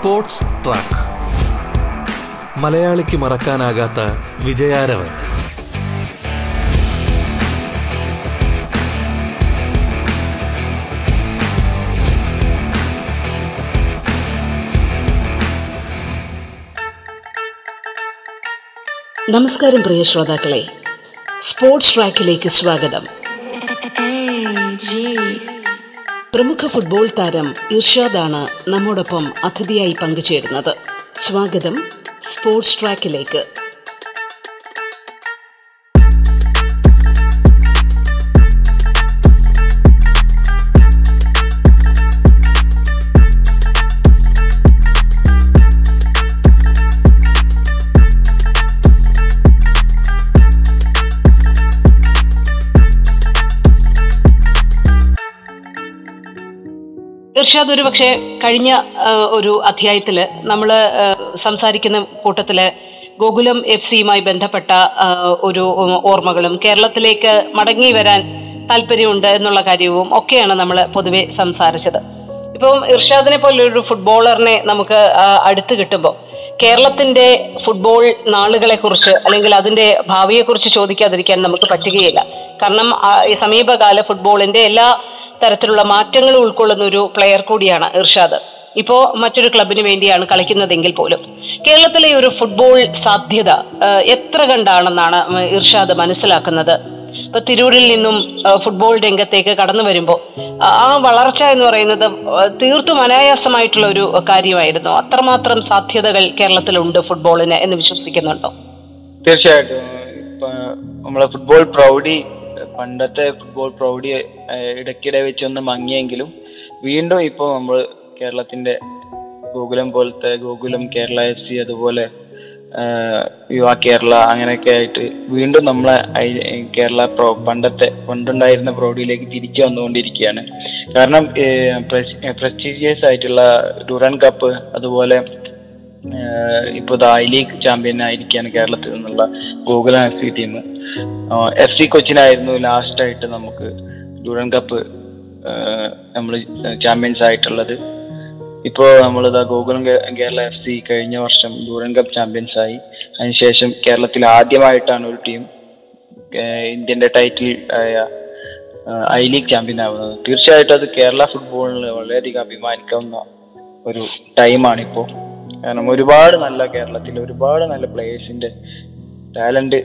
Sports track. മലയാളിക്ക് മറക്കാനാകാത്ത വിജയാരവൻ. നമസ്കാരം പ്രിയ ശ്രോതാക്കളെ. സ്പോർട്സ് ട്രാക്കിലേക്ക് സ്വാഗതം. പ്രമുഖ ഫുട്ബോൾ താരം ഇർഷാദാണ് നമ്മോടൊപ്പം അതിഥിയായി പങ്കുചേരുന്നത്. സ്വാഗതം സ്പോർട്സ് ട്രാക്കിലേക്ക്. കഴിഞ്ഞ ഒരു അധ്യായത്തിൽ നമ്മൾ സംസാരിക്കുന്ന കൂട്ടത്തിൽ ഗോകുലം എഫ് സിയുമായി ബന്ധപ്പെട്ട ഒരു ഓർമ്മകളും കേരളത്തിലേക്ക് മടങ്ങി വരാൻ താല്പര്യമുണ്ട് എന്നുള്ള കാര്യവും ഒക്കെയാണ് നമ്മൾ പൊതുവെ സംസാരിച്ചത്. ഇപ്പം ഇർഷാദിനെ പോലെ ഒരു ഫുട്ബോളറിനെ നമുക്ക് അടുത്ത് കിട്ടുമ്പോൾ കേരളത്തിന്റെ ഫുട്ബോൾ നാളുകളെ കുറിച്ച് അല്ലെങ്കിൽ അതിന്റെ ഭാവിയെക്കുറിച്ച് ചോദിക്കാതിരിക്കാൻ നമുക്ക് പറ്റുകയില്ല. കാരണം ഈ സമീപകാല ഫുട്ബോളിന്റെ എല്ലാ തരത്തിലുള്ള മാറ്റങ്ങൾ ഉൾക്കൊള്ളുന്ന ഒരു പ്ലെയർ കൂടിയാണ് ഇർഷാദ്. ഇപ്പോ മറ്റൊരു ക്ലബിന് വേണ്ടിയാണ് കളിക്കുന്നതെങ്കിൽ പോലും. കേരളത്തിലെ ഒരു ഫുട്ബോൾ സാധ്യത എത്ര കണ്ടാണെന്നാണ് ഇർഷാദ് മനസ്സിലാക്കുന്നത്? ഇപ്പൊ തിരൂരിൽ നിന്നും ഫുട്ബോൾ രംഗത്തേക്ക് കടന്നു വരുമ്പോൾ ആ വളർച്ച എന്ന് പറയുന്നത് തീർത്തും അനായാസമായിട്ടുള്ള ഒരു കാര്യമായിരുന്നു. അത്രമാത്രം സാധ്യതകൾ കേരളത്തിലുണ്ട് ഫുട്ബോളിന് എന്ന് വിശ്വസിക്കുന്നുണ്ടോ? തീർച്ചയായിട്ടും. നമ്മളെ ഫുട്ബോൾ പ്രൗഢി പണ്ടത്തെ ഫുട്ബോൾ പ്രൗഢി ഇടയ്ക്കിടെ വെച്ചൊന്ന് മങ്ങിയെങ്കിലും വീണ്ടും ഇപ്പോൾ നമ്മൾ കേരളത്തിന്റെ ഗോകുലം പോലത്തെ ഗോകുലം കേരള എഫ് സി അതുപോലെ യുവ കേരള അങ്ങനെയൊക്കെ ആയിട്ട് വീണ്ടും നമ്മളെ കേരള പ്രോ പണ്ടത്തെ പണ്ടുണ്ടായിരുന്ന പ്രൗഢിയിലേക്ക് തിരിച്ചു വന്നുകൊണ്ടിരിക്കുകയാണ്. കാരണം പ്രസ്റ്റീജിയസ് ആയിട്ടുള്ള ഡുറൻ കപ്പ് അതുപോലെ ഇപ്പോൾ ഐ ലീഗ് ചാമ്പ്യൻ ആയിരിക്കുകയാണ് കേരളത്തിൽ നിന്നുള്ള Gokulam F C team F C കൊച്ചിനായിരുന്നു last ആയിട്ട് നമുക്ക് ഡൂറൻ കപ്പ് നമ്മൾ ചാമ്പ്യൻസ് ആയിട്ടുള്ളത്. ഇപ്പോൾ നമ്മൾ ഇതാ ഗോകുലം കേരള എഫ് സി കഴിഞ്ഞ വർഷം ഡൂറൻ കപ്പ് ചാമ്പ്യൻസ് ആയി. അതിനുശേഷം കേരളത്തിൽ ആദ്യമായിട്ടാണ് ഒരു ടീം ഇന്ത്യന്റെ ടൈറ്റിൽ ആയ ഐ ലീഗ് ചാമ്പ്യൻ ആവുന്നത്. തീർച്ചയായിട്ടും അത് കേരള ഫുട്ബോളിന് വളരെയധികം അഭിമാനിക്കാവുന്ന ഒരു ടൈമാണ് ഇപ്പോൾ കാരണം ഒരുപാട് നല്ല കേരളത്തിൽ ഒരുപാട് നല്ല പ്ലേയേഴ്സിന്റെ ടാലന്റ്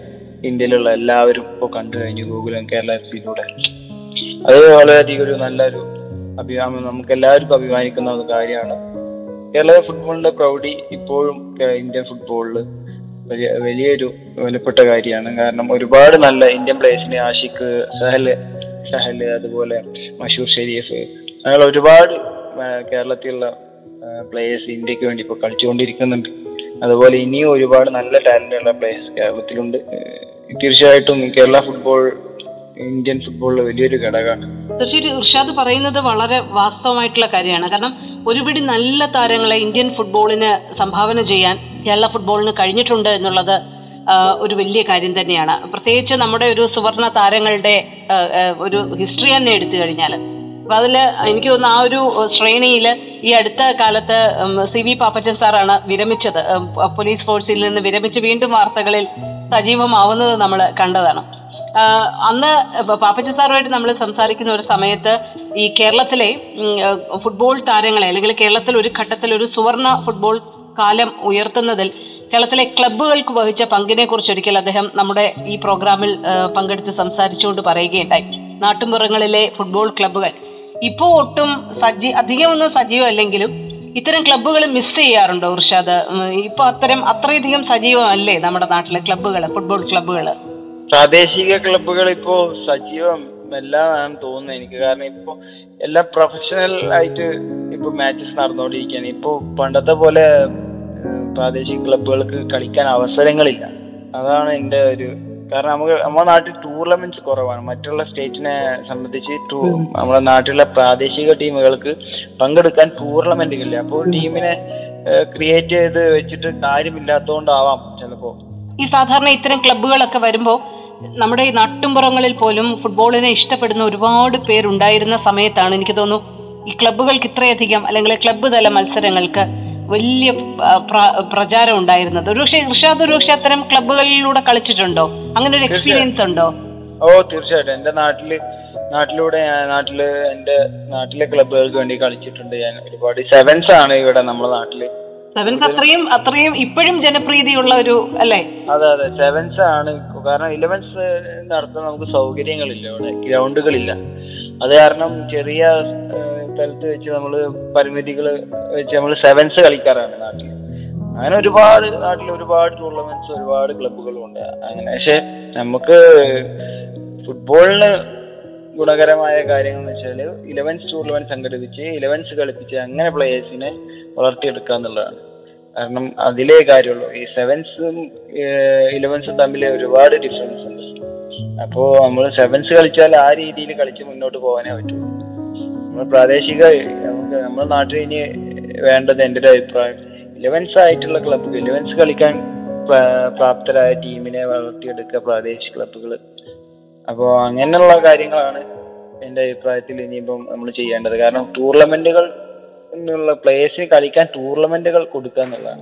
ഇന്ത്യയിലുള്ള എല്ലാവരും ഇപ്പോൾ കണ്ടു കഴിഞ്ഞു. ഗൂഗിളും കേരള എഫ് സിയിലൂടെ അത് വളരെയധികം ഒരു നല്ലൊരു അഭിമാനം നമുക്ക് എല്ലാവർക്കും അഭിമാനിക്കുന്ന ഒരു കാര്യമാണ്. കേരള ഫുട്ബോളിന്റെ പ്രൗഢി ഇപ്പോഴും ഇന്ത്യൻ ഫുട്ബോളിൽ വലിയ വലിയൊരു വിലപ്പെട്ട കാര്യമാണ്. കാരണം ഒരുപാട് നല്ല ഇന്ത്യൻ പ്ലേയേഴ്സിനെ ആഷിഖ് സഹൽ സഹൽ അതുപോലെ മഷൂർ ഷെരീഫ് അങ്ങനെ ഒരുപാട് കേരളത്തിലുള്ള പ്ലേയേഴ്സ് ഇന്ത്യയ്ക്ക് വേണ്ടി ഇപ്പോൾ കളിച്ചുകൊണ്ടിരിക്കുന്നുണ്ട്. അതുപോലെ ഇനിയും ഒരുപാട് നല്ല ടാലന്റ് ഉള്ള പ്ലേയേഴ്സ് കേരളത്തിലുണ്ട്. തീർച്ചയായിട്ടും കേരള ഫുട്ബോൾ ഇന്ത്യൻ ഫുട്ബോളിൽ വലിയൊരു ഘടകമാണ്. തീർച്ചയായിട്ടും ഇർഷാദ് പറയുന്നത് വളരെ വാസ്തവമായിട്ടുള്ള കാര്യമാണ്. കാരണം ഒരുപിടി നല്ല താരങ്ങളെ ഇന്ത്യൻ ഫുട്ബോളിന് സംഭാവന ചെയ്യാൻ കേരള ഫുട്ബോളിന് കഴിഞ്ഞിട്ടുണ്ട് എന്നുള്ളത് ഒരു വലിയ കാര്യം തന്നെയാണ്. പ്രത്യേകിച്ച് നമ്മുടെ ഒരു സുവർണ താരങ്ങളുടെ ഒരു ഹിസ്റ്ററി തന്നെ എടുത്തു കഴിഞ്ഞാൽ. അപ്പൊ അതിൽ എനിക്ക് തോന്നുന്നു ആ ഒരു ശ്രേണിയിൽ ഈ അടുത്ത കാലത്ത് സി വി പാപ്പച്ചൻ സാറാണ് വിരമിച്ചത്. പോലീസ് ഫോഴ്സിൽ നിന്ന് വിരമിച്ച് വീണ്ടും വാർത്തകളിൽ സജീവമാവുന്നത് നമ്മൾ കണ്ടതാണ്. അന്ന് പാപ്പച്ച സാറുമായിട്ട് നമ്മൾ സംസാരിക്കുന്ന ഒരു സമയത്ത് ഈ കേരളത്തിലെ ഫുട്ബോൾ താരങ്ങളെ അല്ലെങ്കിൽ കേരളത്തിൽ ഒരു ഘട്ടത്തിൽ ഒരു സുവർണ ഫുട്ബോൾ കാലം ഉയർത്തുന്നതിൽ കേരളത്തിലെ ക്ലബ്ബുകൾക്ക് വഹിച്ച പങ്കിനെ കുറിച്ച് ഒരിക്കൽ അദ്ദേഹം നമ്മുടെ ഈ പ്രോഗ്രാമിൽ പങ്കെടുത്ത് സംസാരിച്ചുകൊണ്ട് പറയുകയുണ്ടായി. നാട്ടുമ്പുറങ്ങളിലെ ഫുട്ബോൾ ക്ലബ്ബുകൾ. ഇപ്പോൾ ഒട്ടും സജീ അധികമൊന്നും സജീവമല്ലെങ്കിലും ഇത്തരം ക്ലബ്ബുകൾ മിസ് ചെയ്യാറുണ്ടോ ഉർഷാദ്? ഇപ്പൊ അത്തരം അത്രയധികം സജീവമല്ലേ നമ്മുടെ നാട്ടിലെ ക്ലബ്ബുകൾ ഫുട്ബോൾ ക്ലബ്ബുകൾ പ്രാദേശിക ക്ലബ്ബുകൾ ഇപ്പോ സജീവം എല്ലാന്നാണ് തോന്നുന്നത് എനിക്ക്. കാരണം ഇപ്പോ എല്ലാ പ്രൊഫഷണൽ ആയിട്ട് ഇപ്പൊ മാച്ചസ് നടന്നുകൊണ്ടിരിക്കുകയാണ് ഇപ്പോ പണ്ടത്തെ പോലെ പ്രാദേശിക ക്ലബ്ബുകൾക്ക് കളിക്കാൻ അവസരങ്ങളില്ല. അതാണ് എന്റെ ഒരു കാരണം നമുക്ക് നമ്മുടെ നാട്ടിൽ ടൂർണമെന്റ്സ് കുറവാണ്. മറ്റുള്ള സ്റ്റേറ്റിനെ സംബന്ധിച്ച് ടൂർ നമ്മുടെ നാട്ടിലെ പ്രാദേശിക ടീമുകൾക്ക് പങ്കെടുക്കാൻ ടൂർണമെന്റുകളില്ല അപ്പോൾ ടീമിനെ ക്രിയേറ്റ് ചെയ്ത് വെച്ചിട്ട് കാര്യമില്ലാത്തതുകൊണ്ടാവാം ചിലപ്പോ. ഈ സാധാരണ ഇത്തരം ക്ലബ്ബുകളൊക്കെ വരുമ്പോൾ നമ്മുടെ ഈ നാട്ടുംപുറങ്ങളിൽ പോലും ഫുട്ബോളിനെ ഇഷ്ടപ്പെടുന്ന ഒരുപാട് പേരുണ്ടായിരുന്ന സമയത്താണ് എനിക്ക് തോന്നുന്നു ഈ ക്ലബ്ബുകൾക്ക് ഇത്രയധികം അല്ലെങ്കിൽ ക്ലബ്ബ് തല മത്സരങ്ങൾക്ക് വലിയ പ്രചാരം ഉണ്ടായിരുന്നത്. ഒരുപക്ഷെ ഇർഷാദ് ഒരുപക്ഷെ അത്തരം ക്ലബുകളിലൂടെ കളിച്ചിട്ടുണ്ടോ? അങ്ങനെ ഒരു എക്സ്പീരിയൻസ് ഉണ്ടോ? ഓ തീർച്ചയായിട്ടും. എന്റെ നാട്ടിൽ നാട്ടിലൂടെ ഞാൻ നാട്ടിൽ എന്റെ നാട്ടിലെ ക്ലബുകൾക്ക് വേണ്ടി കളിച്ചിട്ടുണ്ട് ഞാൻ ഒരുപാട്. സെവൻസ് ആണ് ഇവിടെ നമ്മുടെ നാട്ടിൽ. സെവൻസ് അത്രയും അത്രയും ഇപ്പോഴും ജനപ്രീതിയുള്ള ഒരു അല്ലേ? അതെ അതെ. സെവൻസ് ആണ്. കാരണം ഇലവൻസ് നടത്താൻ നമുക്ക് സൗകര്യങ്ങളില്ല ഇവിടെ. ഗ്രൗണ്ടുകളില്ല അത് കാരണം ചെറിയ സ്ഥലത്ത് വെച്ച് നമ്മൾ പരിമിതികൾ വെച്ച് നമ്മൾ സെവൻസ് കളിക്കാറാണ് നാട്ടിൽ അങ്ങനെ ഒരുപാട് നാട്ടിൽ ഒരുപാട് ടൂർണമെന്റ്സ് ഒരുപാട് ക്ലബ്ബുകളും ഉണ്ട്. അങ്ങനെ പക്ഷെ നമുക്ക് ഫുട്ബോളിന് ഗുണകരമായ കാര്യങ്ങൾ എന്ന് വെച്ചാൽ ഇലവൻസ് ടൂർണമെന്റ് സംഘടിപ്പിച്ച് ഇലവൻസ് കളിപ്പിച്ച് അങ്ങനെ പ്ലേയേഴ്സിനെ വളർത്തിയെടുക്കുക എന്നുള്ളതാണ്. കാരണം അതിലേ കാര്യമുള്ളൂ. ഈ സെവൻസും ഇലവൻസും തമ്മിൽ ഒരുപാട് ഡിഫറൻസ് ഉണ്ട്. അപ്പോൾ നമ്മൾ സെവൻസ് കളിച്ചാൽ ആ രീതിയിൽ കളിച്ച് മുന്നോട്ട് പോകാനേ പറ്റുള്ളൂ നമ്മൾ പ്രാദേശിക നമുക്ക് നമ്മുടെ നാട്ടിൽ ഇനി വേണ്ടത് എന്റെ ഒരു അഭിപ്രായം ഇലവൻസ് ആയിട്ടുള്ള ക്ലബ്ബുകൾ ഇലവൻസ് കളിക്കാൻ പ്രാപ്തരായ ടീമിനെ വളർത്തിയെടുക്കുക പ്രാദേശിക ക്ലബ്ബുകൾ അപ്പോൾ അങ്ങനെയുള്ള കാര്യങ്ങളാണ് എന്റെ അഭിപ്രായത്തിൽ ഇനിയിപ്പം നമ്മൾ ചെയ്യേണ്ടത്. കാരണം ടൂർണമെന്റുകൾ എന്നുള്ള പ്ലേയേഴ്സിന് കളിക്കാൻ ടൂർണമെന്റുകൾ കൊടുക്കുക എന്നുള്ളതാണ്.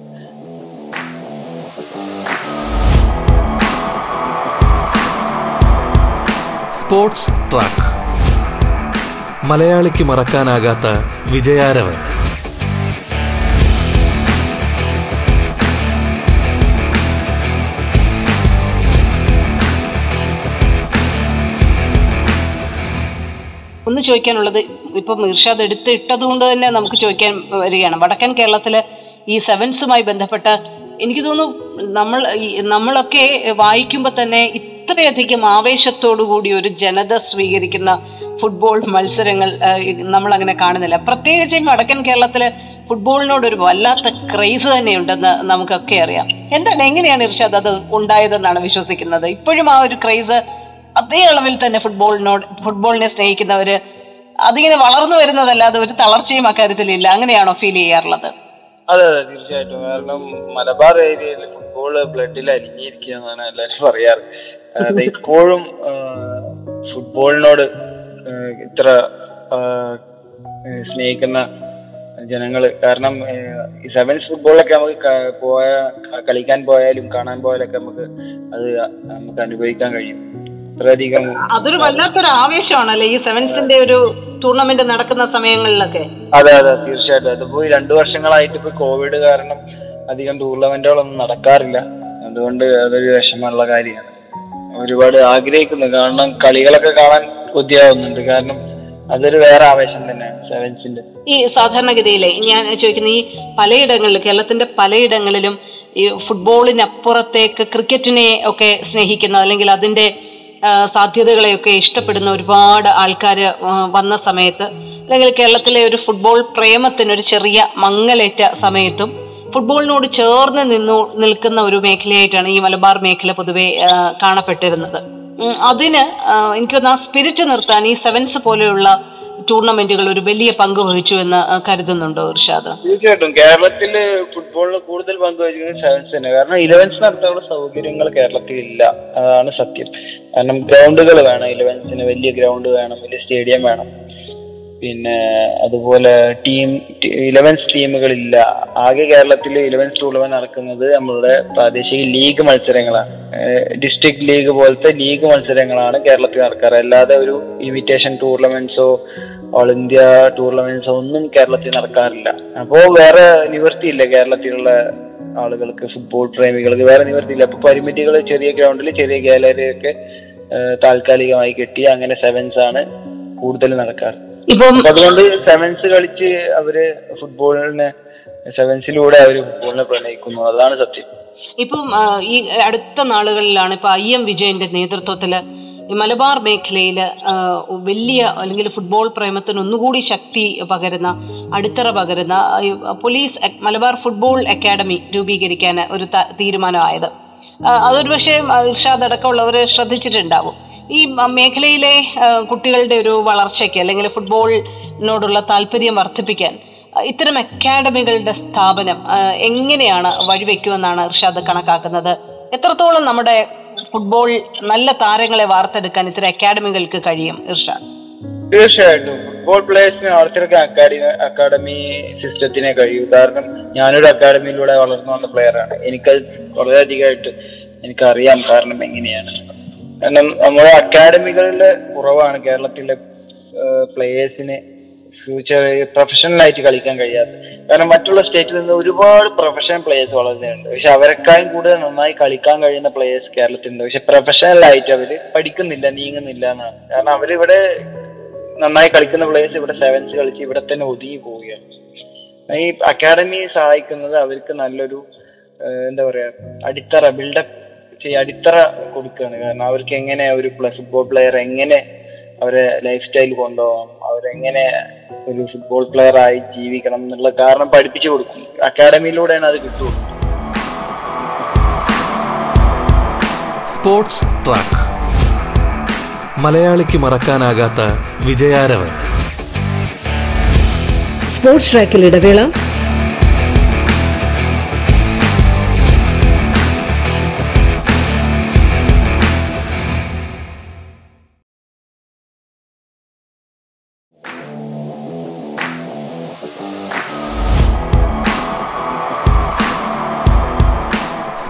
സ്പോർട്സ് ട്രാക്ക് മലയാളിക്ക് മറക്കാനാകാത്ത വിജയാരവൻ. ഒന്ന് ചോദിക്കാനുള്ളത് ഇപ്പം ഇർഷാദ് എടുത്ത് ഇട്ടത് കൊണ്ട് തന്നെ നമുക്ക് ചോദിക്കാൻ വരികയാണ്. വടക്കൻ കേരളത്തിലെ ഈ സെവൻസുമായി ബന്ധപ്പെട്ട എനിക്ക് തോന്നുന്നു നമ്മൾ നമ്മളൊക്കെ വായിക്കുമ്പോൾ തന്നെ ഇത്രയധികം ആവേശത്തോടു കൂടി ഒരു ജനത സ്വീകരിക്കുന്ന ഫുട്ബോൾ മത്സരങ്ങൾ നമ്മൾ അങ്ങനെ കാണുന്നില്ല. പ്രത്യേകിച്ച് വടക്കൻ കേരളത്തിൽ ഫുട്ബോളിനോട് ഒരു വല്ലാത്ത ക്രൈസ് തന്നെയുണ്ടെന്ന് നമുക്കൊക്കെ അറിയാം. എന്താണ് എങ്ങനെയാണ് ഇർഷാദ് അത് ഉണ്ടായതെന്നാണ് വിശ്വസിക്കുന്നത്? ഇപ്പോഴും ആ ഒരു ക്രൈസ് അതേ അളവിൽ തന്നെ ഫുട്ബോളിനോട് ഫുട്ബോളിനെ സ്നേഹിക്കുന്നവര് അതിങ്ങനെ വളർന്നു വരുന്നതല്ലാതെ ഒരു തളർച്ചയും അക്കാര്യത്തിൽ ഇല്ല. അങ്ങനെയാണോ ഫീൽ ചെയ്യാറുള്ളത്? അതെ അതെ തീർച്ചയായിട്ടും. കാരണം മലബാർ ഏരിയയിൽ ഫുട്ബോൾ ബ്ലഡിൽ അലിഞ്ഞിരിക്കുക എന്നാണ് എല്ലാവരും പറയാറ്. ഇപ്പോഴും ഫുട്ബോളിനോട് ഇത്ര സ്നേഹിക്കുന്ന ജനങ്ങൾ കാരണം ഈ സെവൻസ് ഫുട്ബോളൊക്കെ നമുക്ക് പോയ കളിക്കാൻ പോയാലും കാണാൻ പോയാലൊക്കെ നമുക്ക് അത് നമുക്ക് അനുഭവിക്കാൻ കഴിയും. അത്രയധികം അതൊരു വല്ലാത്തൊരു ആവേശമാണല്ലേ ഈ സെവൻസിന്റെ ഒരു ടൂർണമെന്റ് നടക്കുന്ന സമയങ്ങളിലൊക്കെ? അതെ അതെ തീർച്ചയായിട്ടും. അതിപ്പോ ഈ രണ്ടു വർഷങ്ങളായിട്ട് ഇപ്പൊ കോവിഡ് കാരണം അധികം ടൂർണമെന്റുകളൊന്നും നടക്കാറില്ല. അതുകൊണ്ട് അതൊരു വിഷമമുള്ള കാര്യമാണ്. ഒരുപാട് ആഗ്രഹിക്കുന്നു. കാരണം കളികളൊക്കെ കാണാൻ കൊതിയാവുന്നുണ്ട് കാരണം അതൊരു വേറെ ആവേശം തന്നെയാണ് സെവൻസിന്റെ ഈ സാധാരണഗതിയിലെ ഞാൻ ചോദിക്കുന്ന ഈ പലയിടങ്ങളിൽ കേരളത്തിന്റെ പലയിടങ്ങളിലും ഈ ഫുട്ബോളിനപ്പുറത്തേക്ക് ക്രിക്കറ്റിനെ ഒക്കെ സ്നേഹിക്കുന്ന അല്ലെങ്കിൽ അതിന്റെ സാധ്യതകളെയൊക്കെ ഇഷ്ടപ്പെടുന്ന ഒരുപാട് ആൾക്കാർ വന്ന സമയത്ത് അല്ലെങ്കിൽ കേരളത്തിലെ ഒരു ഫുട്ബോൾ പ്രേമത്തിന് ഒരു ചെറിയ മങ്ങലേറ്റ സമയത്തും ഫുട്ബോളിനോട് ചേർന്ന് നിന്നു നിൽക്കുന്ന ഒരു മേഖലയായിട്ടാണ് ഈ മലബാർ മേഖല പൊതുവെ കാണപ്പെട്ടിരുന്നത്. അതിന് എനിക്ക് ആ സ്പിരിറ്റ് നിർത്താൻ ഈ സെവൻസ് പോലെയുള്ള ടൂർണമെന്റുകൾ ഒരു വലിയ പങ്ക് വഹിച്ചു എന്ന് കരുതുന്നുണ്ടോ ഇർഷാദ്? തീർച്ചയായിട്ടും. കേരളത്തിൽ ഫുട്ബോളിന് കൂടുതൽ പങ്ക് വഹിക്കുന്നത് സെവൻസ് തന്നെ. കാരണം ഇലവൻസ് നടത്താനുള്ള സൗകര്യങ്ങൾ കേരളത്തിൽ ഇല്ല. അതാണ് സത്യം. കാരണം ഗ്രൗണ്ടുകൾ വേണം. ഇലവൻസിന് വലിയ ഗ്രൗണ്ട് വേണം. വലിയ സ്റ്റേഡിയം വേണം. പിന്നെ അതുപോലെ ടീം ഇലവൻസ് ടീമുകളില്ല ആകെ കേരളത്തിൽ ഇലവൻസ് ടൂർണമെന്റ് നടക്കുന്നത് നമ്മളുടെ പ്രാദേശിക ലീഗ് മത്സരങ്ങളാണ് ഡിസ്ട്രിക്ട് ലീഗ് പോലത്തെ ലീഗ് മത്സരങ്ങളാണ് കേരളത്തിൽ നടക്കാറ്. അല്ലാതെ ഒരു ഇൻവിറ്റേഷൻ ടൂർണമെന്റ്സോ ഓൾ ഇന്ത്യ ടൂർണമെന്റ്സോ ഒന്നും കേരളത്തിൽ നടക്കാറില്ല. അപ്പോൾ വേറെ നിവൃത്തിയില്ല കേരളത്തിലുള്ള ആളുകൾക്ക് ഫുട്ബോൾ പ്രേമികൾക്ക് വേറെ നിവൃത്തിയില്ല. അപ്പൊ പരിമിതികൾ ചെറിയ ഗ്രൗണ്ടിൽ ചെറിയ ഗാലറിയൊക്കെ താൽക്കാലികമായി കെട്ടി അങ്ങനെ സെവൻസ് ആണ് കൂടുതൽ നടക്കാറ്. ഇപ്പം അതുകൊണ്ട് സെവൻസ് കളിച്ച് അവർ ഫുട്ബോളിനെ സെവൻസിലൂടെ അവർ ഫുട്ബോളിനെ പ്രണയിക്കുന്നു. അതാണ് സത്യം. ഇപ്പം ഈ അടുത്ത നാളുകളിലാണ് ഇപ്പൊ ഐ എം വിജയന്റെ നേതൃത്വത്തിൽ ഈ മലബാർ മേഖലയിൽ വലിയ അല്ലെങ്കിൽ ഫുട്ബോൾ പ്രേമത്തിന് ഒന്നുകൂടി ശക്തി പകരുന്ന അടിത്തറ പകരുന്ന പോലീസ് മലബാർ ഫുട്ബോൾ അക്കാദമി രൂപീകരിക്കാൻ ഒരു തീരുമാനമായത്. അതൊരു പക്ഷേ ഇർഷാദ് അടക്കമുള്ളവർ ശ്രദ്ധിച്ചിട്ടുണ്ടാവും. ഈ മേഖലയിലെ കുട്ടികളുടെ ഒരു വളർച്ചയ്ക്ക് അല്ലെങ്കിൽ ഫുട്ബോളിനോടുള്ള താല്പര്യം വർദ്ധിപ്പിക്കാൻ ഇത്തരം അക്കാഡമികളുടെ സ്ഥാപനം എങ്ങനെയാണ് വഴിവെക്കുമെന്നാണ് ഋഷാദ് കണക്കാക്കുന്നത്. എത്രത്തോളം നമ്മുടെ ഫുട്ബോൾ നല്ല താരങ്ങളെ വാർത്തെടുക്കാൻ ഇത്തരം അക്കാഡമികൾക്ക് കഴിയും ഇർഷാദ് തീർച്ചയായിട്ടും. ഫുട്ബോൾ പ്ലേയേഴ്സിനെ വളർത്തിയെടുക്കാൻ അക്കാഡമി അക്കാഡമി സിസ്റ്റത്തിനെ കഴിയും. കാരണം ഞാനൊരു അക്കാഡമിയിലൂടെ വളർന്നു വന്ന പ്ലെയറാണ്. എനിക്കത് വളരെയധികമായിട്ട് എനിക്കറിയാം കാരണം എങ്ങനെയാണ്. കാരണം നമ്മുടെ അക്കാഡമികളുടെ കുറവാണ് കേരളത്തിലെ പ്ലേയേഴ്സിന് ഫ്യൂച്ചർ പ്രൊഫഷണൽ ആയിട്ട് കളിക്കാൻ കഴിയാത്ത. കാരണം മറ്റുള്ള സ്റ്റേറ്റിൽ നിന്ന് ഒരുപാട് പ്രൊഫഷണൽ പ്ലേയേഴ്സ് വളരുന്നുണ്ട്. പക്ഷെ അവരെക്കാളും കൂടുതൽ നന്നായി കളിക്കാൻ കഴിയുന്ന പ്ലേയേഴ്സ് കേരളത്തിലുണ്ട്. പക്ഷെ പ്രൊഫഷണൽ ആയിട്ട് അവർ പഠിക്കുന്നില്ല നീങ്ങുന്നില്ല എന്നാണ്. കാരണം അവരിവിടെ നന്നായി കളിക്കുന്ന പ്ലേയേഴ്സ് ഇവിടെ സെവൻസ് കളിച്ച് ഇവിടെ തന്നെ ഒതുങ്ങി പോവുകയാണ്. ഈ അക്കാഡമി സഹായിക്കുന്നത് അവർക്ക് നല്ലൊരു എന്താ പറയാ അടിത്തറ ബിൽഡപ്പ് അടിത്തറ കൊടുക്കുകയാണ്. കാരണം അവർക്ക് എങ്ങനെ ഒരു പ്ലസ് ഫുട്ബോൾ പ്ലെയർ എങ്ങനെ അവരെ ലൈഫ് സ്റ്റൈൽ കൊണ്ടുപോകാം അവരെങ്ങനെ ഒരു ഫുട്ബോൾ പ്ലെയർ ആയി ജീവിക്കണം എന്നുള്ള കാരണം പഠിപ്പിച്ചു കൊടുക്കും. അക്കാഡമിയിലൂടെയാണ് അത് കിട്ടുള്ളൂ സ്പോർട്സ് ട്രാക്ക്. മലയാളിക്ക് മറക്കാനാകാത്ത വിജയാരവൻ. സ്പോർട്സ് ട്രാക്കിൽ ഇടവേള.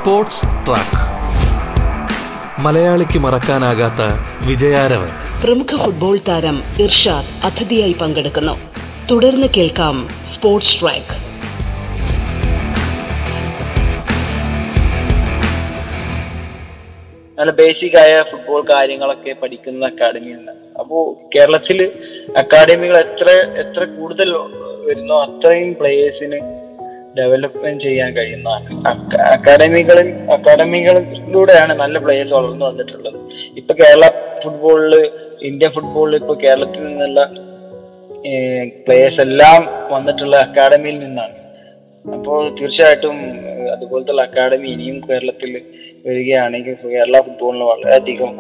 Sports track. മലയാളിക്ക് മറക്കാനാകാത്ത വിജയാരവ് പ്രമുഖ ഫുട്ബോൾ താരം ഇർഷാദ് അതിഥിയായി പങ്കെടുക്കുന്നു. തുടർന്ന് കേൾക്കാം സ്പോർട്സ് ട്രാക്ക്. നല്ല ബേസിക് ആയ ഫുട്ബോൾ കാര്യങ്ങളൊക്കെ പഠിക്കുന്ന അക്കാഡമിയാണ് അപ്പോ കേരളത്തിൽ അക്കാഡമികൾ എത്ര എത്ര കൂടുതൽ വരുന്നോ അത്രയും പ്ലേയേഴ്സിന് ഡെവലപ്മെന്റ് ചെയ്യാൻ കഴിയുന്നതാണ് അക്കാഡമികളിൽ അക്കാഡമികളിലൂടെയാണ് നല്ല പ്ലേയേഴ്സ് വളർന്നു വന്നിട്ടുള്ളത്. ഇപ്പൊ കേരള ഫുട്ബോളിൽ ഇന്ത്യ ഫുട്ബോളിൽ ഇപ്പൊ കേരളത്തിൽ നിന്നുള്ള പ്ലേയേഴ്സ് എല്ലാം വന്നിട്ടുള്ള അക്കാഡമിയിൽ നിന്നാണ്. അപ്പോൾ തീർച്ചയായിട്ടും അതുപോലത്തെ അക്കാഡമി ഇനിയും കേരളത്തിൽ വരികയാണെങ്കിൽ കേരള ഫുട്ബോളിന് വളരെയധികം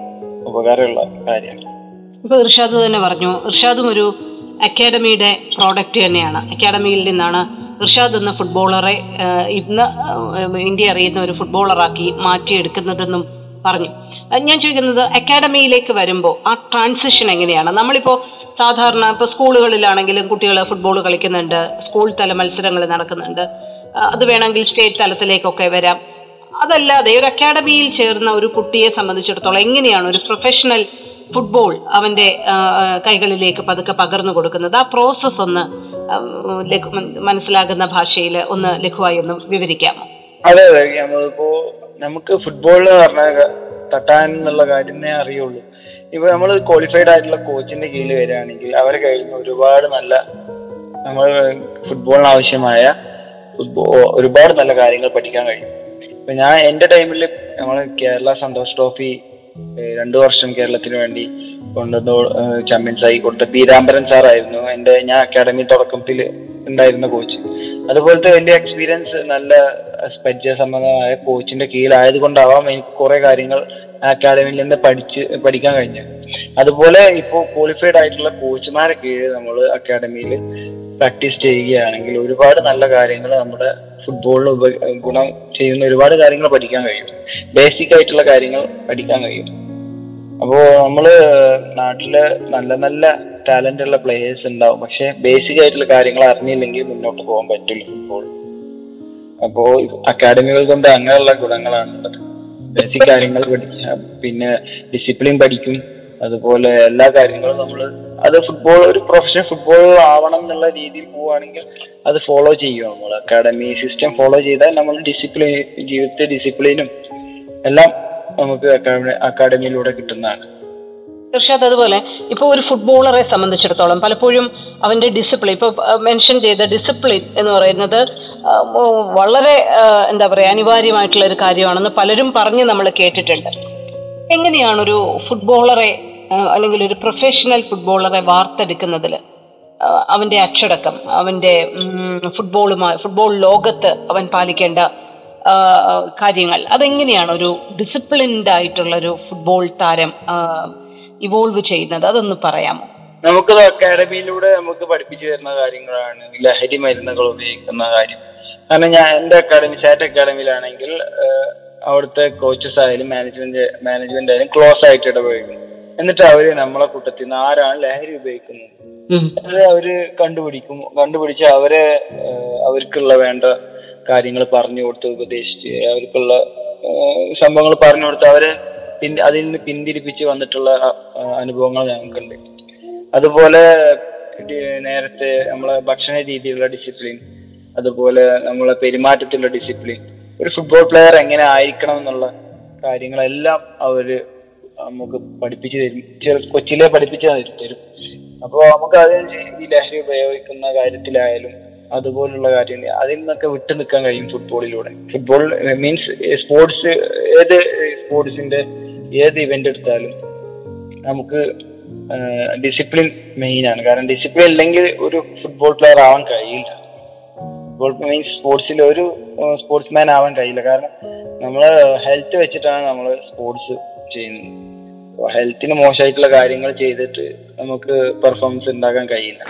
ഉപകാരമുള്ള കാര്യമാണ്. ഇപ്പൊ ഇർഷാദ് തന്നെ പറഞ്ഞു. ഇർഷാദും ഒരു അക്കാഡമിയുടെ പ്രോഡക്റ്റ് തന്നെയാണ്. അക്കാഡമിയിൽ നിന്നാണ് ഇർഷാദ് എന്ന ഫുട്ബോളറെ ഇന്ന് ഇന്ത്യ അറിയുന്ന ഒരു ഫുട്ബോളറാക്കി മാറ്റിയെടുക്കുന്നതെന്നും പറഞ്ഞു. ഞാൻ ചോദിക്കുന്നത് അക്കാഡമിയിലേക്ക് വരുമ്പോൾ ആ ട്രാൻസിഷൻ എങ്ങനെയാണ്? നമ്മളിപ്പോൾ സാധാരണ ഇപ്പോൾ സ്കൂളുകളിലാണെങ്കിലും കുട്ടികൾ ഫുട്ബോൾ കളിക്കുന്നുണ്ട് സ്കൂൾ തല മത്സരങ്ങൾ നടക്കുന്നുണ്ട്. അത് വേണമെങ്കിൽ സ്റ്റേറ്റ് തലത്തിലേക്കൊക്കെ വരാം. അതല്ലാതെ ഒരു അക്കാഡമിയിൽ ചേർന്ന ഒരു കുട്ടിയെ സംബന്ധിച്ചിടത്തോളം എങ്ങനെയാണ് ഒരു പ്രൊഫഷണൽ ഫുട്ബോൾ അവന്റെ കൈകളിലേക്ക് പതുക്കെ പകർന്നു കൊടുക്കുന്നത്? ആ പ്രോസസ്സ് ഒന്ന് മനസ്സിലാകുന്ന ഭാഷയിൽ ഒന്ന് ലഘുവായി ഒന്ന് വിവരിക്കാമോ അതെ അതെ നമ്മളിപ്പോ നമുക്ക് ഫുട്ബോൾ എന്ന് പറഞ്ഞാൽ തട്ടാൻ എന്നുള്ള കാര്യമേ അറിയുള്ളൂ. ഇപ്പൊ നമ്മൾ ക്വാളിഫൈഡ് ആയിട്ടുള്ള കോച്ചിന്റെ കീഴിൽ വരികയാണെങ്കിൽ അവരെ കയ്യിൽ നിന്ന് ഒരുപാട് നല്ല നമ്മൾ ഫുട്ബോളിന് ആവശ്യമായ ഒരുപാട് നല്ല കാര്യങ്ങൾ പഠിക്കാൻ കഴിയും. ഇപ്പൊ ഞാൻ എന്റെ ടൈമിൽ നമ്മൾ കേരള സന്തോഷ് ട്രോഫി രണ്ടു വർഷം കേരളത്തിന് വേണ്ടി കൊണ്ടുവന്ന് ചാമ്പ്യൻസ് ആയി കൊടുത്ത. പീരാംബരൻ സാറായിരുന്നു. എന്റെ ഞാൻ അക്കാഡമി തുടക്കത്തിൽ ഉണ്ടായിരുന്ന കോച്ച് അതുപോലത്തെ വലിയ എക്സ്പീരിയൻസ് നല്ല പരിചയ സംബന്ധമായ കോച്ചിന്റെ കീഴിലായത് കൊണ്ടാവാം എനിക്ക് കുറെ കാര്യങ്ങൾ അക്കാഡമിയിൽ നിന്ന് പഠിച്ച് പഠിക്കാൻ കഴിഞ്ഞു അതുപോലെ ഇപ്പോൾ ക്വാളിഫൈഡ് ആയിട്ടുള്ള കോച്ചുമാരെ കീഴിൽ നമ്മൾ അക്കാഡമിയിൽ പ്രാക്ടീസ് ചെയ്യുകയാണെങ്കിൽ ഒരുപാട് നല്ല കാര്യങ്ങൾ നമ്മുടെ ഫുട്ബോളിന് ഉപ ഗുണം ചെയ്യുന്ന ഒരുപാട് കാര്യങ്ങൾ പഠിക്കാൻ കഴിയും. ബേസിക് ആയിട്ടുള്ള കാര്യങ്ങൾ പഠിക്കാൻ കഴിയും. അപ്പോ നമ്മൾ നാട്ടിൽ നല്ല നല്ല ടാലന്റ് ഉള്ള പ്ലേയേഴ്സ് ഉണ്ടാവും. പക്ഷെ ബേസിക് ആയിട്ടുള്ള കാര്യങ്ങൾ അറിഞ്ഞില്ലെങ്കിൽ മുന്നോട്ട് പോകാൻ പറ്റില്ല ഫുട്ബോൾ അപ്പോ അക്കാഡമികൾ കൊണ്ട് അങ്ങനെയുള്ള ഗുണങ്ങളാണ് ഉള്ളത്. ബേസിക് കാര്യങ്ങൾ പഠിക്കുക പിന്നെ ഡിസിപ്ലിൻ പഠിക്കും. അതുപോലെ എല്ലാ കാര്യങ്ങളും നമ്മൾ അത് ഫുട്ബോൾ ഒരു പ്രൊഫഷണൽ ഫുട്ബോൾ ആവണം എന്നുള്ള രീതിയിൽ പോവുകയാണെങ്കിൽ അത് ഫോളോ ചെയ്യും നമ്മൾ അക്കാഡമി സിസ്റ്റം ഫോളോ ചെയ്താൽ നമ്മൾ ഡിസിപ്ലിൻ ജീവിതത്തെ ഡിസിപ്ലിനും എല്ലാം നമുക്ക് അക്കാഡമി അക്കാഡമിയിലൂടെ കിട്ടുന്നതാണ്. തീർച്ചയായിട്ടും അതുപോലെ ഇപ്പോൾ ഒരു ഫുട്ബോളറെ സംബന്ധിച്ചിടത്തോളം പലപ്പോഴും അവന്റെ ഡിസിപ്ലിൻ ഇപ്പോൾ മെൻഷൻ ചെയ്ത ഡിസിപ്ലിൻ എന്ന് പറയുന്നത് വളരെ എന്താ പറയാ അനിവാര്യമായിട്ടുള്ള ഒരു കാര്യമാണെന്ന് പലരും പറഞ്ഞ് നമ്മൾ കേട്ടിട്ടുണ്ട്. എങ്ങനെയാണ് ഒരു ഫുട്ബോളറെ അല്ലെങ്കിൽ ഒരു പ്രൊഫഷണൽ ഫുട്ബോളറെ വാർത്തെടുക്കുന്നതിൽ അവന്റെ അച്ചടക്കം അവന്റെ ഫുട്ബോളുമായി ഫുട്ബോൾ ലോകത്ത് അവൻ പാലിക്കേണ്ട കാര്യങ്ങൾ. അതെങ്ങനെയാണ് ഒരു ഡിസിപ്ലിൻഡ് ആയിട്ടുള്ള ഒരു ഫുട്ബോൾ താരം ഇവോൾവ് ചെയ്യുന്നത്? അതൊന്ന് പറയാമോ? നമുക്ക് അക്കാഡമിയിലൂടെ നമുക്ക് പഠിപ്പിച്ചു തരുന്ന കാര്യങ്ങളാണ് ലഹരി മരുന്നുകൾ ഉപയോഗിക്കുന്ന കാര്യം. കാരണം ഞാൻ എന്റെ അക്കാഡമി സാറ്റ് അക്കാഡമിയിലാണെങ്കിൽ അവിടുത്തെ കോച്ചസ് ആയാലും മാനേജ്മെന്റ് മാനേജ്മെന്റ് ആയാലും ക്ലോസ് ആയിട്ട് ഇടപഴകും. എന്നിട്ട് അവർ നമ്മളെ കൂട്ടത്തിൽ നിന്ന് ആരാണ് ലഹരി ഉപയോഗിക്കുന്നത്. അത് അവർ കണ്ടുപിടിക്കും. കണ്ടുപിടിച്ച് അവരെ അവർക്കുള്ള വേണ്ട കാര്യങ്ങൾ പറഞ്ഞു കൊടുത്ത് ഉപദേശിച്ച് അവർക്കുള്ള സംഭവങ്ങൾ പറഞ്ഞു കൊടുത്ത് അവരെ പിൻ അതിൽ നിന്ന് പിന്തിരിപ്പിച്ച് വന്നിട്ടുള്ള അനുഭവങ്ങൾ ഞങ്ങൾക്കുണ്ട്. അതുപോലെ നേരത്തെ നമ്മളെ ഭക്ഷണ രീതിയിലുള്ള ഡിസിപ്ലിൻ അതുപോലെ നമ്മളെ പെരുമാറ്റത്തിലുള്ള ഡിസിപ്ലിൻ ഒരു ഫുട്ബോൾ പ്ലെയർ എങ്ങനെ ആയിരിക്കണം എന്നുള്ള കാര്യങ്ങളെല്ലാം അവർ നമുക്ക് പഠിപ്പിച്ചു തരും. കൊച്ചിയിലെ പഠിപ്പിച്ചു തരും- അപ്പോൾ നമുക്ക് അതിന് ഈ ലഹരി ഉപയോഗിക്കുന്ന കാര്യത്തിലായാലും അതുപോലുള്ള കാര്യങ്ങൾ അതിൽ നിന്നൊക്കെ വിട്ടു നിൽക്കാൻ കഴിയും ഫുട്ബോളിലൂടെ ഫുട്ബോൾ മീൻസ് സ്പോർട്സ് ഏത് സ്പോർട്സിന്റെ ഏത് ഇവന്റ് എടുത്താലും നമുക്ക് ഡിസിപ്ലിൻ മെയിൻ ആണ്. കാരണം ഡിസിപ്ലിൻ ഇല്ലെങ്കിൽ ഒരു ഫുട്ബോൾ പ്ലെയർ ആവാൻ കഴിയില്ല. ഫുട്ബോൾ മീൻസ് സ്പോർട്സിൽ ഒരു സ്പോർട്സ്മാൻ ആവാൻ കഴിയില്ല. കാരണം നമ്മൾ ഹെൽത്ത് വെച്ചിട്ടാണ് നമ്മൾ സ്പോർട്സ് ചെയ്യുന്നത്. ഹെൽത്തിന് മോശമായിട്ടുള്ള കാര്യങ്ങൾ ചെയ്തിട്ട് നമുക്ക് പെർഫോമൻസ് ഉണ്ടാക്കാൻ കഴിയില്ല.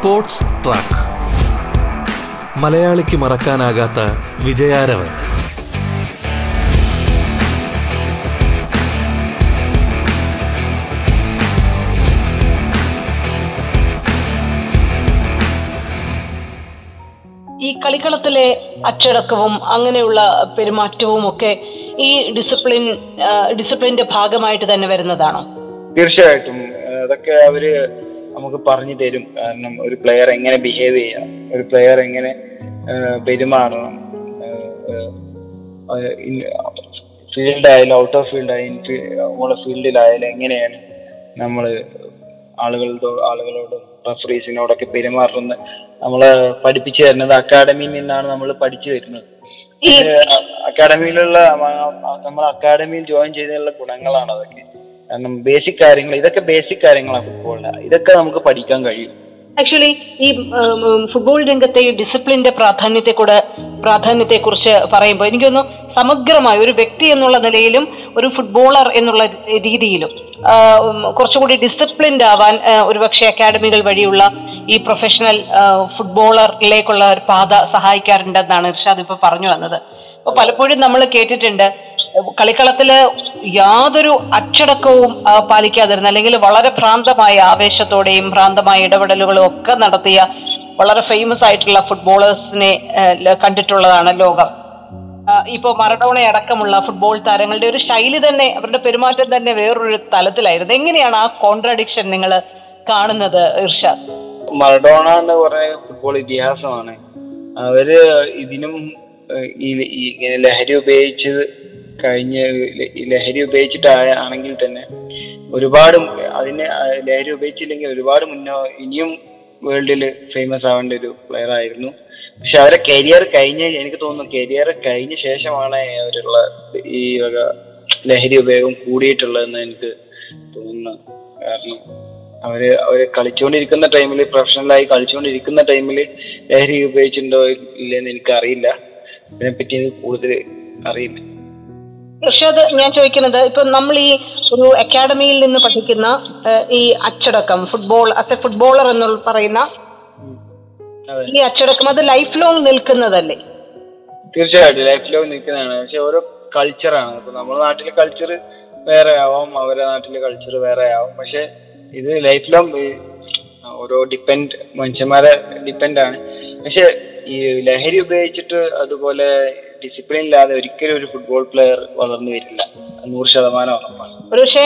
Sports track. മലയാളിക്ക് മറക്കാനാകാത്ത വിജയാരവൻ. ഈ കളിക്കളത്തിലെ അച്ചടക്കവും അങ്ങനെയുള്ള പെരുമാറ്റവും ഒക്കെ ഈ ഡിസിപ്ലിൻ ഡിസിപ്ലിന്റെ ഭാഗമായിട്ട് തന്നെ വരുന്നതാണോ? തീർച്ചയായിട്ടും. അതൊക്കെ അവർ നമുക്ക് പറഞ്ഞു തരും. കാരണം ഒരു പ്ലെയർ എങ്ങനെ ബിഹേവ് ചെയ്യണം ഒരു പ്ലെയർ എങ്ങനെ പെരുമാറണം ഫീൽഡ് ആയാലും ഔട്ട് ഓഫ് ഫീൽഡ് ആയാലും നമ്മളെ ഫീൽഡിലായാലും എങ്ങനെയാണ് നമ്മൾ ആളുകളോട് ആളുകളോട് റഫറീസിനോടൊക്കെ പെരുമാറുന്നത്? നമ്മളെ പഠിപ്പിച്ചു തരുന്നത് അക്കാഡമിയിൽ നിന്നാണ് നമ്മൾ പഠിച്ചു വരുന്നത്. അക്കാഡമിയിലുള്ള നമ്മൾ അക്കാഡമിയിൽ ജോയിൻ ചെയ്തതിനുള്ള ഗുണങ്ങളാണ് അതൊക്കെ. ബേസിക് കാര്യങ്ങൾ ഇതൊക്കെ ബേസിക് കാര്യങ്ങളാണ് ഫുട്ബോളിന് ഇതൊക്കെ നമുക്ക് പഠിക്കാൻ കഴിയും. ആക്ച്വലി ഈ ഫുട്ബോൾ രംഗത്തെ ഈ ഡിസിപ്ലിന്റെ പ്രാധാന്യത്തെ കൂടെ പ്രാധാന്യത്തെ കുറിച്ച് പറയുമ്പോൾ എനിക്കൊന്ന് സമഗ്രമായ ഒരു വ്യക്തി എന്നുള്ള നിലയിലും ഒരു ഫുട്ബോളർ എന്നുള്ള രീതിയിലും കുറച്ചുകൂടി ഡിസിപ്ലിൻഡ് ആവാൻ ഒരുപക്ഷെ അക്കാഡമികൾ വഴിയുള്ള ഈ പ്രൊഫഷണൽ ഫുട്ബോളറിലേക്കുള്ള ഒരു പാത സഹായിക്കാറുണ്ടെന്നാണ് ഇർഷാദ് ഇപ്പൊ പറഞ്ഞു വന്നത്. അപ്പൊ പലപ്പോഴും നമ്മൾ കേട്ടിട്ടുണ്ട് കളിക്കളത്തിൽ യാതൊരു അച്ചടക്കവും പാലിക്കാതിരുന്ന അല്ലെങ്കിൽ വളരെ ഭ്രാന്തമായ ആവേശത്തോടെയും ഭ്രാന്തമായ ഇടപെടലുകളും ഒക്കെ നടത്തിയ വളരെ ഫേമസ് ആയിട്ടുള്ള ഫുട്ബോളേഴ്സിനെ കണ്ടിട്ടുള്ളതാണ് ലോകം. ഇപ്പോ മറഡോണ അടക്കമുള്ള ഫുട്ബോൾ താരങ്ങളുടെ ഒരു ശൈലി തന്നെ അവരുടെ പെരുമാറ്റം തന്നെ വേറൊരു തലത്തിലായിരുന്നു. എങ്ങനെയാണ് ആ കോൺട്രാഡിക്ഷൻ നിങ്ങൾ കാണുന്നത് ഇർഷാദ്? മറഡോണ എന്ന് പറയുന്ന ഫുട്ബോൾ ഇതിഹാസമാണ്. അവർ ഇതിനും ഈ ലഹരി ഉപയോഗിച്ച് കഴിഞ്ഞ് ലഹരി ഉപയോഗിച്ചിട്ടാണെങ്കിൽ തന്നെ ഒരുപാട് അതിന് ലഹരി ഉപയോഗിച്ചില്ലെങ്കിൽ ഒരുപാട് മുന്നോ ഇനിയും വേൾഡിൽ ഫേമസ് ആവേണ്ട ഒരു പ്ലെയർ ആയിരുന്നു. പക്ഷെ അവരെ കരിയർ കഴിഞ്ഞ എനിക്ക് തോന്നുന്നു കരിയർ കഴിഞ്ഞ ശേഷമാണ് അവരുള്ള ഈ വക ലഹരി ഉപയോഗം കൂടിയിട്ടുള്ളതെന്ന് എനിക്ക് തോന്നുന്നു. കാരണം അവർ അവർ കളിച്ചുകൊണ്ടിരിക്കുന്ന ടൈമിൽ പ്രൊഫഷണലായി കളിച്ചുകൊണ്ടിരിക്കുന്ന ടൈമിൽ ലഹരി ഉപയോഗിച്ചിട്ടുണ്ടോ ഇല്ലെന്ന് എനിക്ക് അറിയില്ല അതിനെപ്പറ്റി എനിക്ക് കൂടുതൽ അറിയില്ല. ഇർഷാദ് ഞാൻ ചോദിക്കുന്നത് ഇപ്പൊ നമ്മൾ ഈ ഒരു അക്കാഡമിയിൽ നിന്ന് പഠിക്കുന്ന ഈ അച്ചടക്കം ഫുട്ബോൾ അസ് എ ഫുട്ബോളർ എന്ന് പറയുന്ന ഈ അച്ചടക്കം അത് ലൈഫ് ലോങ് നിൽക്കുന്നതല്ലേ? തീർച്ചയായിട്ടും ലൈഫ് ലോങ് നിൽക്കുന്നതാണ്. പക്ഷെ ഓരോ കൾച്ചറാണ് ഇപ്പൊ നമ്മുടെ നാട്ടിലെ കൾച്ചർ വേറെ ആവാം അവരുടെ നാട്ടിലെ കൾച്ചർ വേറെ ആവാം പക്ഷെ ഇത് ലൈഫ് ലോങ് ഓരോ ഡിപ്പെൻഡ് മനുഷ്യന്മാരെ ഡിപ്പെൻഡ് ആണ്. പക്ഷെ ഈ ലഹരി ഉപയോഗിച്ചിട്ട് അതുപോലെ ഡിസിപ്ലിൻ ഇല്ലാതെ ഒരിക്കലും ഒരു ഫുട്ബോൾ പ്ലെയർ വളർന്നു വരില്ല. നൂറ് ശതമാനം ഉറപ്പാണ്. ഒരുപക്ഷെ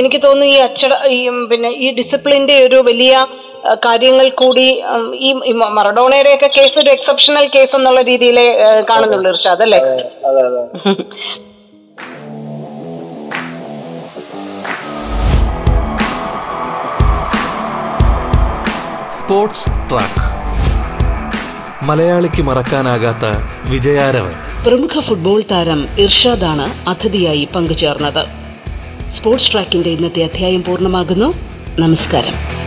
എനിക്ക് തോന്നുന്നു ഈ അച്ചട ഈ പിന്നെ ഈ ഡിസിപ്ലിന്റെ ഒരു വലിയ കാര്യങ്ങൾ കൂടി ഈ മറഡോണയുടെ മറഡോണയുടെയൊക്കെ കേസ് ഒരു എക്സെപ്ഷണൽ കേസ് എന്നുള്ള രീതിയിൽ കാണുന്നുള്ളൂ ഇർഷാദ് അല്ലേ? അതെ അതെ അതെ. Sports track. മലയാളിക്ക് മറക്കാനാകാത്ത വിജയാരവൻ. പ്രമുഖ ഫുട്ബോൾ താരം ഇർഷാദാണ് അതിഥിയായി പങ്കുചേർന്നത്. സ്പോർട്സ് ട്രാക്കിന്റെ ഇന്നത്തെ അധ്യായം പൂർണമാകുന്നു. നമസ്കാരം.